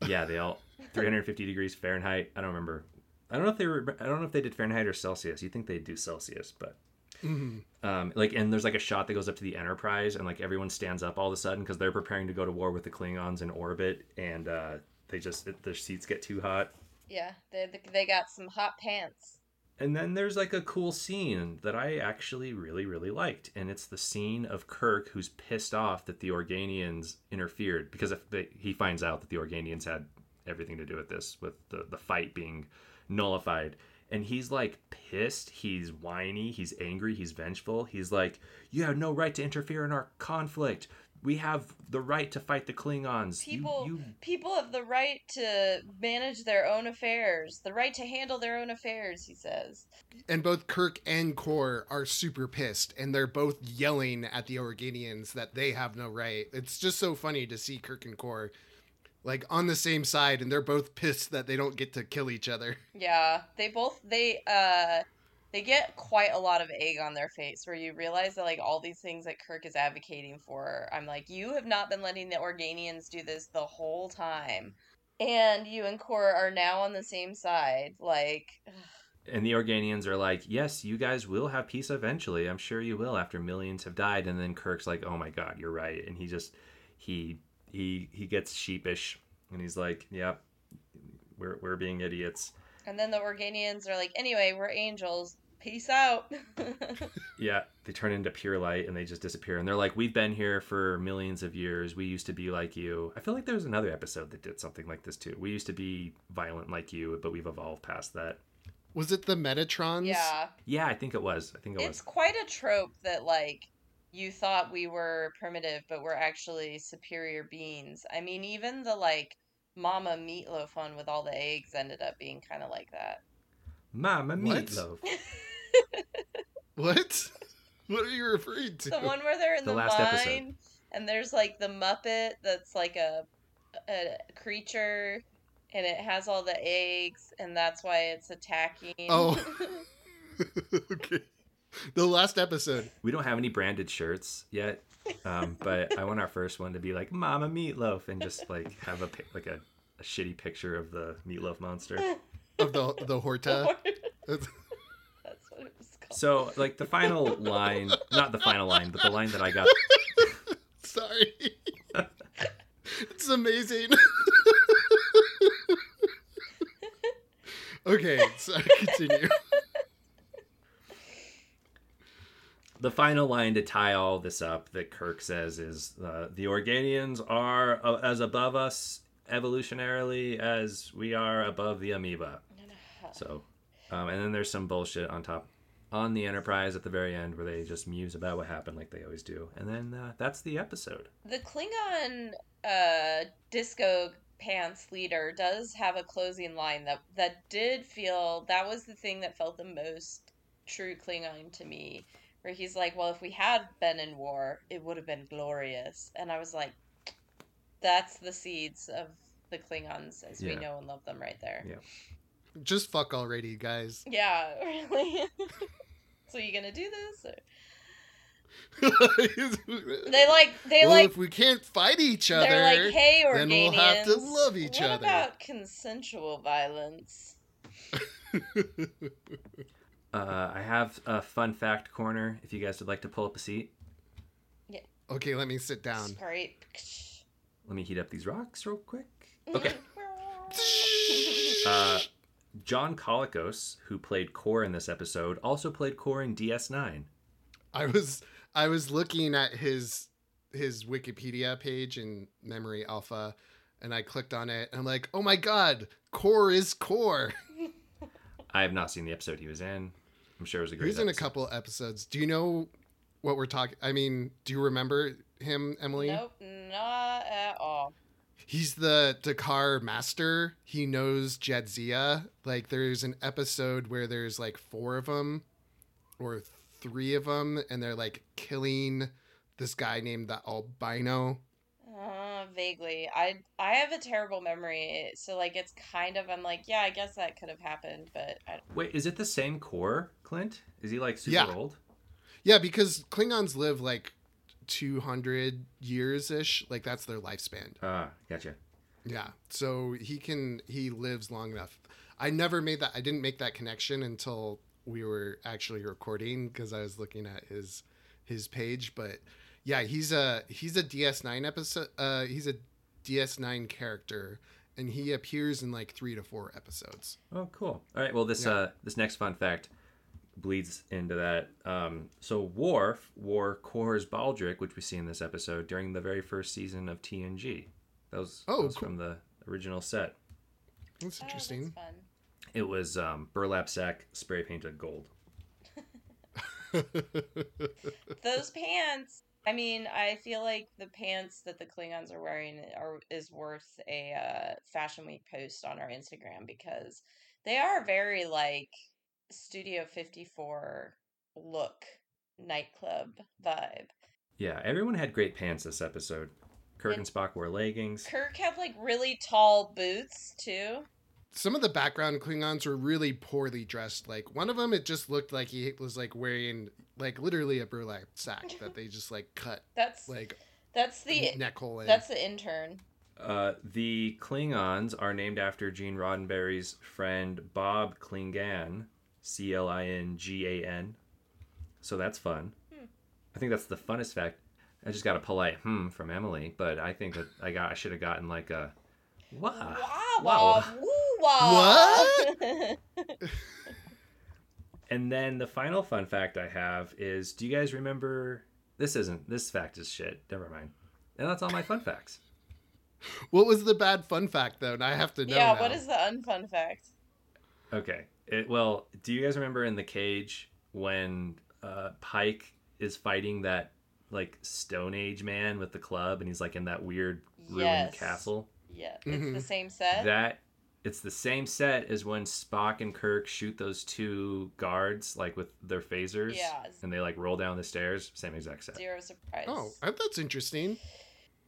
yeah, they all 350 degrees Fahrenheit. I don't remember. I don't know if they were. I don't know if they did Fahrenheit or Celsius. You think they'd do Celsius, but Mhm. um, like and there's like a shot that goes up to the enterprise and like everyone stands up all of a sudden because they're preparing to go to war with the klingons in orbit and uh, they just their seats get too hot Yeah, they they got some hot pants. And then there's like a cool scene that i actually really really liked and it's the scene of kirk who's pissed off that the organians interfered because if they, he finds out that the organians had everything to do with this with the, the fight being nullified and he's like pissed he's whiny he's angry he's vengeful he's like you have no right to interfere in our conflict we have the right to fight the klingons People you, people have the right to manage their own affairs, the right to handle their own affairs, he says. And both Kirk and Kor are super pissed, and they're both yelling at the Organians that they have no right. It's just so funny to see Kirk and Kor like on the same side, and they're both pissed that they don't get to kill each other. Yeah, they both they uh they get quite a lot of egg on their face where you realize that like all these things that Kirk is advocating for, I'm like, you have not been letting the Organians do this the whole time. And you and Kor are now on the same side. Like and the Organians are like, "Yes, you guys will have peace eventually. I'm sure you will after millions have died." And then Kirk's like, "Oh my god, you're right." And he just he he he gets sheepish and he's like, "Yep, we're we're being idiots." And then the Organians are like, anyway, we're angels. Peace out. Yeah, they turn into pure light and they just disappear. And they're like, "We've been here for millions of years. We used to be like you." I feel like there was another episode that did something like this too. We used to be violent like you, but we've evolved past that. Was it the Metatrons? yeah. Yeah, I think it was. I think it was. It's was. quite a trope that, like, you thought we were primitive, but we're actually superior beings. I mean, even the, like, mama meatloaf one with all the eggs ended up being kind of like that. Mama What? meatloaf. What? What are you referring to? The one where they're in The the, last mine, episode. and there's, like, the Muppet that's, like, a, a creature, and it has all the eggs, and that's why it's attacking. Oh. okay. The last episode. We don't have any branded shirts yet, um, but I want our first one to be like Mama Meatloaf and just like have a like a, a shitty picture of the meatloaf monster. of the the Horta. That's what it was called. So like the final line, not the final line, but the line that I got. Sorry. it's amazing. okay, so continue. The final line to tie all this up that Kirk says is uh, the Organians are uh, as above us evolutionarily as we are above the amoeba. So, um, and then there's some bullshit on top on the Enterprise at the very end where they just muse about what happened like they always do, and then uh, that's the episode. The Klingon uh, disco pants leader does have a closing line that that did feel that was the thing that felt the most true Klingon to me, where he's like, "Well, if we had been in war, it would have been glorious," and I was like, "That's the seeds of the Klingons as we know and love them right there." Yeah. Just fuck already, guys. Yeah, really. so you gonna do this? Or... they They like they well, like if we can't fight each other, They're like, hey, Organians, then we'll have to love each what other." about consensual violence? Uh, I have a fun fact corner if you guys would like to pull up a seat. Yeah. okay, let me sit down. Scrape. Let me heat up these rocks real quick. Okay. Uh, John Colicos, who played Kor in this episode, also played Kor in DS9. I was I was looking at his his Wikipedia page in Memory Alpha, and I clicked on it, and I'm like, oh my god, Kor is Kor. I have not seen the episode he was in. I'm sure it was a great He's in a couple episodes. Do you know what we're talking? I mean, do you remember him, Emily? nope, not at all. He's the Dahar master. He knows Jadzia. Like, there's an episode where there's like four of them, or three of them, and they're like killing this guy named the albino. Uh, vaguely. I I have a terrible memory, so like it's kind of I'm like, yeah, I guess that could have happened, but I, don't. Wait, is it the same Kor, Clint? Is he like super Yeah. old? Yeah, because Klingons live like 200 years ish. Like, that's their lifespan. Ah, gotcha. Yeah. So he can, he lives long enough. I never made that, I didn't make that connection until we were actually recording because I was looking at his, his page. But yeah, he's a, he's a DS9 episode, uh, he's a DS9 character and he appears in like three to four episodes. Oh, cool. All right. Well, this Yeah. uh, this next fun fact bleeds into that. Um, so Worf wore Kor's baldric, which we see in this episode during the very first season of TNG. That was, that Oh, was cool. from the original set. That's oh, interesting. that's fun. It was um, burlap sack spray painted gold. Those pants. I mean, I feel like the pants that the Klingons are wearing are is worth a uh, Fashion Week post on our Instagram because they are very like Studio 54 look nightclub vibe. Yeah, everyone had great pants this episode. Kirk and Spock wore leggings. Kirk had like really tall boots too. Some of the background Klingons were really poorly dressed. Like one of them, it just looked like he was like wearing like literally a burlap sack that they just like cut That's like that's the neck hole in. that's the intern. Uh, the Klingons are named after Gene Roddenberry's friend Bob Clingan, C L I N G A N. So that's fun. Hmm. I think that's the funnest fact. I just got a polite hmm from Emily, but I think that I got I should have gotten like a wow. Wah, wow. wah, woo, wah. And then the final fun fact I have is do you guys remember this isn't this fact is shit. Never mind. And that's all my fun facts. What was the bad fun fact though? And I have to know. yeah, now. what is the unfun fact? Okay. It, well, do you guys remember in the cage when uh, Pike is fighting that like Stone Age man with the club, and he's like in that weird ruined Yes. castle? Yeah, it's the Mhm. same set. That it's the same set as when Spock and Kirk shoot those two guards like with their phasers, Yeah. and they like roll down the stairs. Same exact set. Zero surprise. Oh, uh, that's interesting.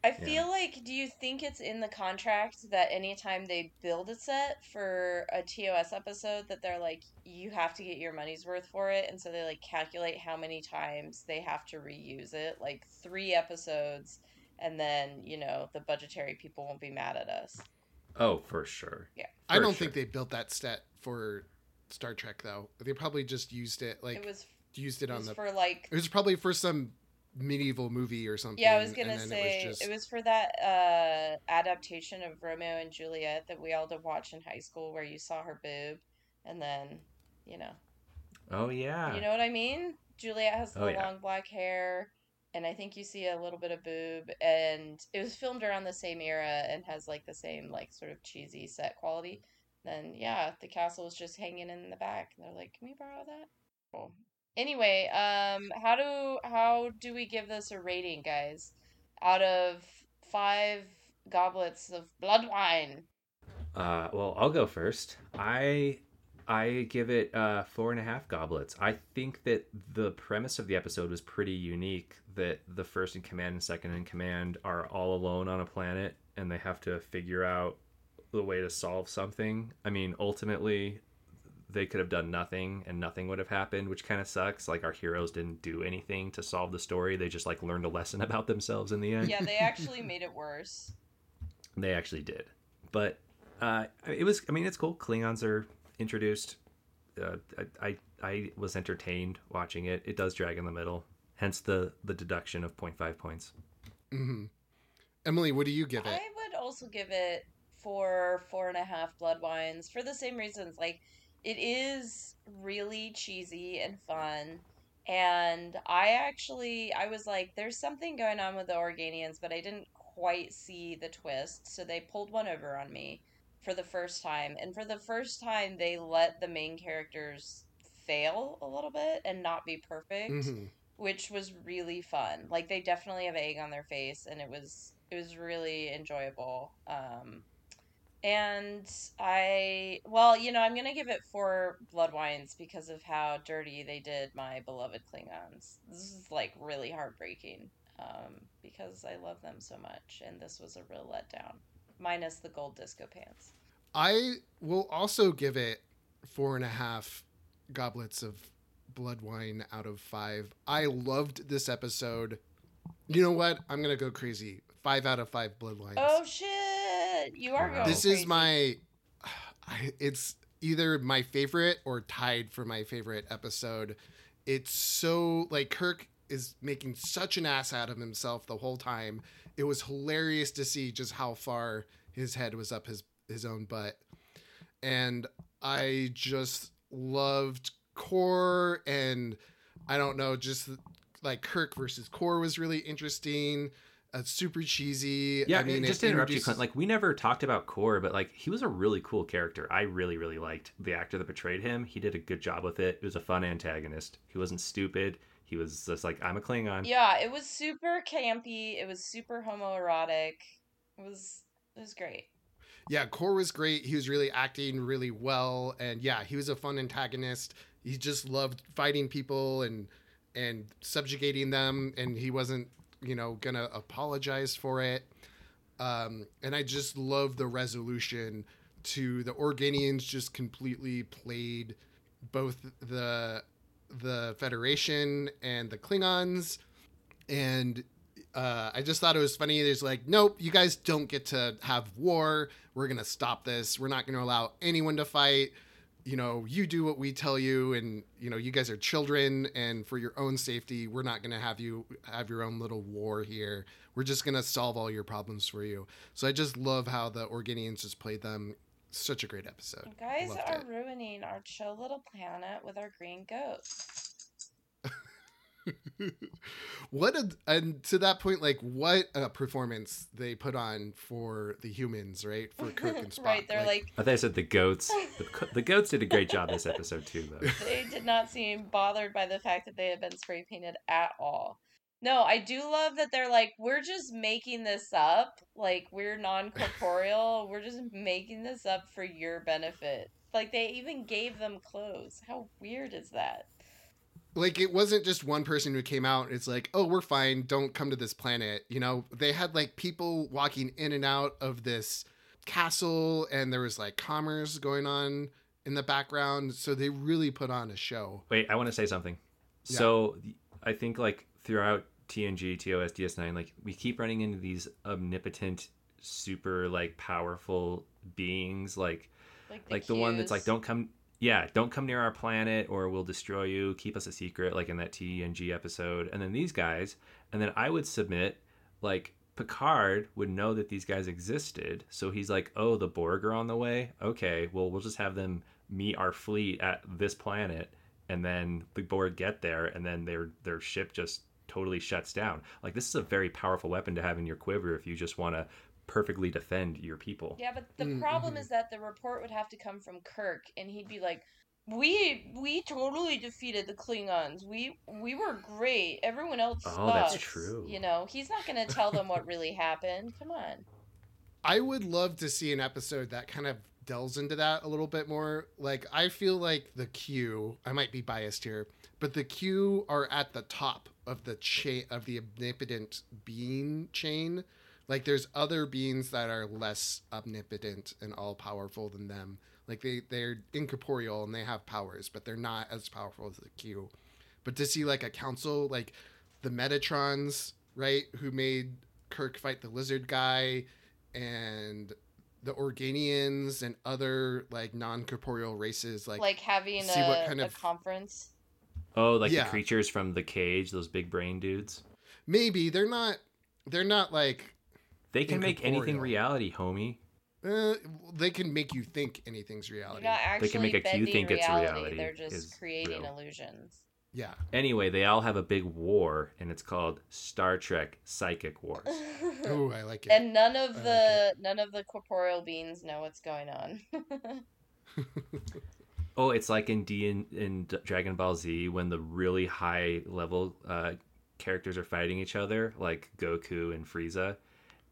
I feel like, do you think it's in the contract that anytime they build a set for a TOS episode, that they're like, you have to get your money's worth for it, and so they like calculate how many times they have to reuse it, like three episodes, and then you know the budgetary people won't be mad at us. Oh, for sure. Yeah. I don't sure. think they built that set for Star Trek though. They probably just used it like it was used it it on was the. for like It was probably for some medieval movie or something. Yeah, I was and gonna say it was just for that uh adaptation of Romeo and Juliet that we all did watch in high school, where you saw her boob, and then you know, Oh yeah. you know what I mean. Juliet has the Oh, yeah. long black hair, and I think you see a little bit of boob, and it was filmed around the same era and has like the same like sort of cheesy set quality. Then yeah, the castle was just hanging in the back, and they're like, "Can we borrow that?" Cool. Anyway, um, how do how do we give this a rating, guys? Out of five goblets of blood wine. Uh, well, I'll go first. I I give it uh, four and a half goblets. I think that the premise of the episode was pretty unique. That the first in command and second in command are all alone on a planet, and they have to figure out the way to solve something. I mean, ultimately, they could have done nothing, and nothing would have happened, which kind of sucks. Like our heroes didn't do anything to solve the story; they just like learned a lesson about themselves in the end. Yeah, they actually made it worse. They actually did, but uh, it was. I mean, it's cool. Klingons are introduced. Uh, I, I I was entertained watching it. It does drag in the middle, hence the the deduction of 0.5 points. hmm Emily, what do you give it? I would also give it four, four and a half blood wines for the same reasons. Like, it is really cheesy and fun. And I actually, I was like, there's something going on with the Organians, but I didn't quite see the twist. So they pulled one over on me for the first time. And for the first time, they let the main characters fail a little bit and not be perfect hmm which was really fun. Like they definitely have egg on their face, and it was it was really enjoyable. Um, and I well, you know, I'm gonna give it four blood wines because of how dirty they did my beloved Klingons. This is like really heartbreaking um, because I love them so much, and this was a real letdown. Minus the gold disco pants. I will also give it four and a half goblets of blood wine out of five. I loved this episode. You know what? I'm gonna go crazy. Five out of five blood wines. Oh shit! You are going. this crazy. is my. It's either my favorite or tied for my favorite episode. It's so like Kirk is making such an ass out of himself the whole time. It was hilarious to see just how far his head was up his his own butt, and I just loved Kor and I don't know, just like Kirk versus Kor was really interesting. Uh, super cheesy. Yeah, I mean, just to interrupt you, Clint. Like we never talked about Kor, but like he was a really cool character. I really, really liked the actor that portrayed him. He did a good job with it. It was a fun antagonist. He wasn't stupid. He was just like, I'm a Klingon. Yeah, it was super campy. It was super homoerotic. It was it was great. Yeah, Kor was great. He was really acting really well, and yeah, he was a fun antagonist. He just loved fighting people and and subjugating them, and he wasn't, you know, gonna apologize for it. Um, and I just love the resolution to the Organians just completely played both the the Federation and the Klingons, and uh, I just thought it was funny. There's like, nope, you guys don't get to have war. We're gonna stop this. We're not gonna allow anyone to fight. you know, you do what we tell you, and you know, you guys are children, and for your own safety, we're not to have you have your own little war here. We're just to solve all your problems for you. So I just love how the Organians just played them. Such a great episode. You guys Loved are it. ruining our chill little planet with our green goats. what a and to that point, like what a performance they put on for the humans, right? For Kirk and Spock. right, they're like, I thought I said the goats. The, the goats did a great job this episode too, though. they did not seem bothered by the fact that they had been spray painted at all. No, I do love that they're like, we're just making this up. Like, we're non corporeal. we're just making this up for your benefit. Like, they even gave them clothes. How weird is that? like it wasn't just one person who came out it's like oh we're fine don't come to this planet you know they had like people walking in and out of this castle and there was like commerce going on in the background so they really put on a show Wait, I want to say something. Yeah. So I think like throughout TNG, TOS, DS9, like we keep running into these omnipotent, super like powerful beings, like Like the, like the one that's like, don't come, yeah, don't come near our planet or we'll destroy you. Keep us a secret, like in that TNG episode. And then these guys, and then I would submit like. Picard would know that these guys existed, so he's like, "Oh, the Borg are on the way. Okay, well, we'll just have them meet our fleet at this planet, and then the Borg get there, and then their their ship just totally shuts down. Like this is a very powerful weapon to have in your quiver if you just want to perfectly defend your people. Yeah, but the Mm, problem mhm. is that the report would have to come from Kirk, and he'd be like, "We we totally defeated the Klingons. We we were great. Everyone else Oh, that's sucks." true. You know, he's not going to tell them what really happened. Come on. i would love to see an episode that kind of delves into that a little bit more like i feel like the q i might be biased here but the q are at the top of the chain of the omnipotent being chain. Like there's other beings that are less omnipotent and all powerful than them. Like they they're incorporeal and they have powers but they're not as powerful as the q. But to see like a council like the metatrons right who made kirk fight the lizard guy and the organians and other like non-corporeal races like, Like, having see a, what kind a of- conference. Oh, like Yeah. the creatures from the cage, those big brain dudes. maybe they're not they're not like They can make anything reality, homie. uh, they can make you think anything's reality They're not actually They can make a Q bending think it's reality. reality They're just creating real. illusions. yeah Anyway, they all have a big war, and it's called Star Trek Psychic Wars. oh i like it and none of I like the none of the corporeal beings know what's going on. Oh, it's like in D in, in Dragon Ball Z when the really high level uh, characters are fighting each other, like Goku and Frieza,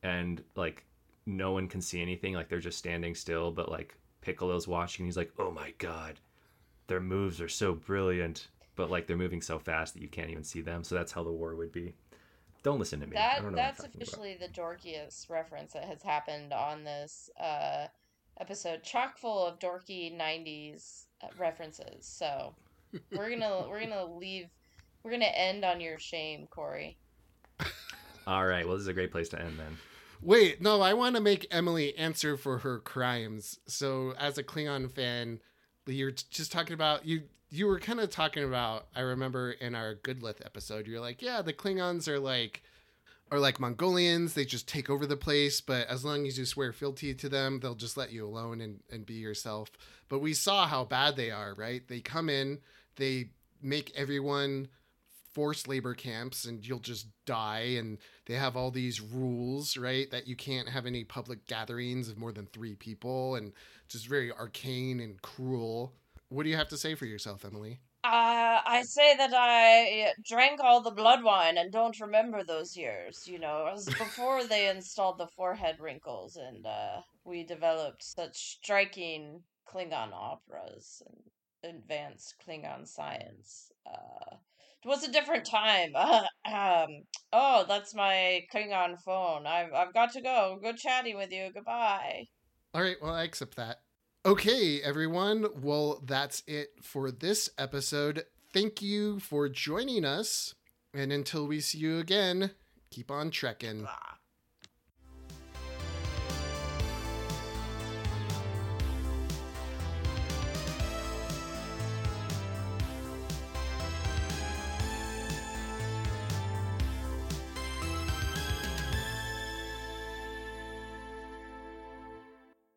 and like no one can see anything, like they're just standing still, but like Piccolo's watching, and he's like, "Oh my god, their moves are so brilliant," but like they're moving so fast that you can't even see them. So that's how the war would be. Don't listen to me. I That don't know that's talking about. officially the dorkiest reference that has happened on this uh, episode, chock full of dorky '90s uh, Uh, references. So we're gonna we're gonna leave. We're gonna end on your shame, Corey. All right, well, this is a great place to end then. Wait, no, I want to make Emily answer for her crimes. So, as a Klingon fan, you're just talking about you. You were kind of talking about. I remember in our Goodlith episode, you're like, yeah, the Klingons are like, are like Mongolians. They just take over the place, but as long as you swear fealty to them, they'll just let you alone and and be yourself. But we saw how bad they are, right? They come in, they make everyone forced labor camps and you'll just die and they have all these rules right that you can't have any public gatherings of more than three people and just very arcane and cruel what do you have to say for yourself emily Uh, I say that I drank all the blood wine and don't remember those years. You know, it was before they installed the forehead wrinkles and uh, we developed such striking Klingon operas and advanced Klingon science. Uh, it was a different time. um, oh, that's my Klingon phone. I've I've got to go. Good chatting with you. Goodbye. all right well i accept that okay everyone. Well that's it for this episode. Thank you for joining us. And until we see you again keep on trekking. Bye.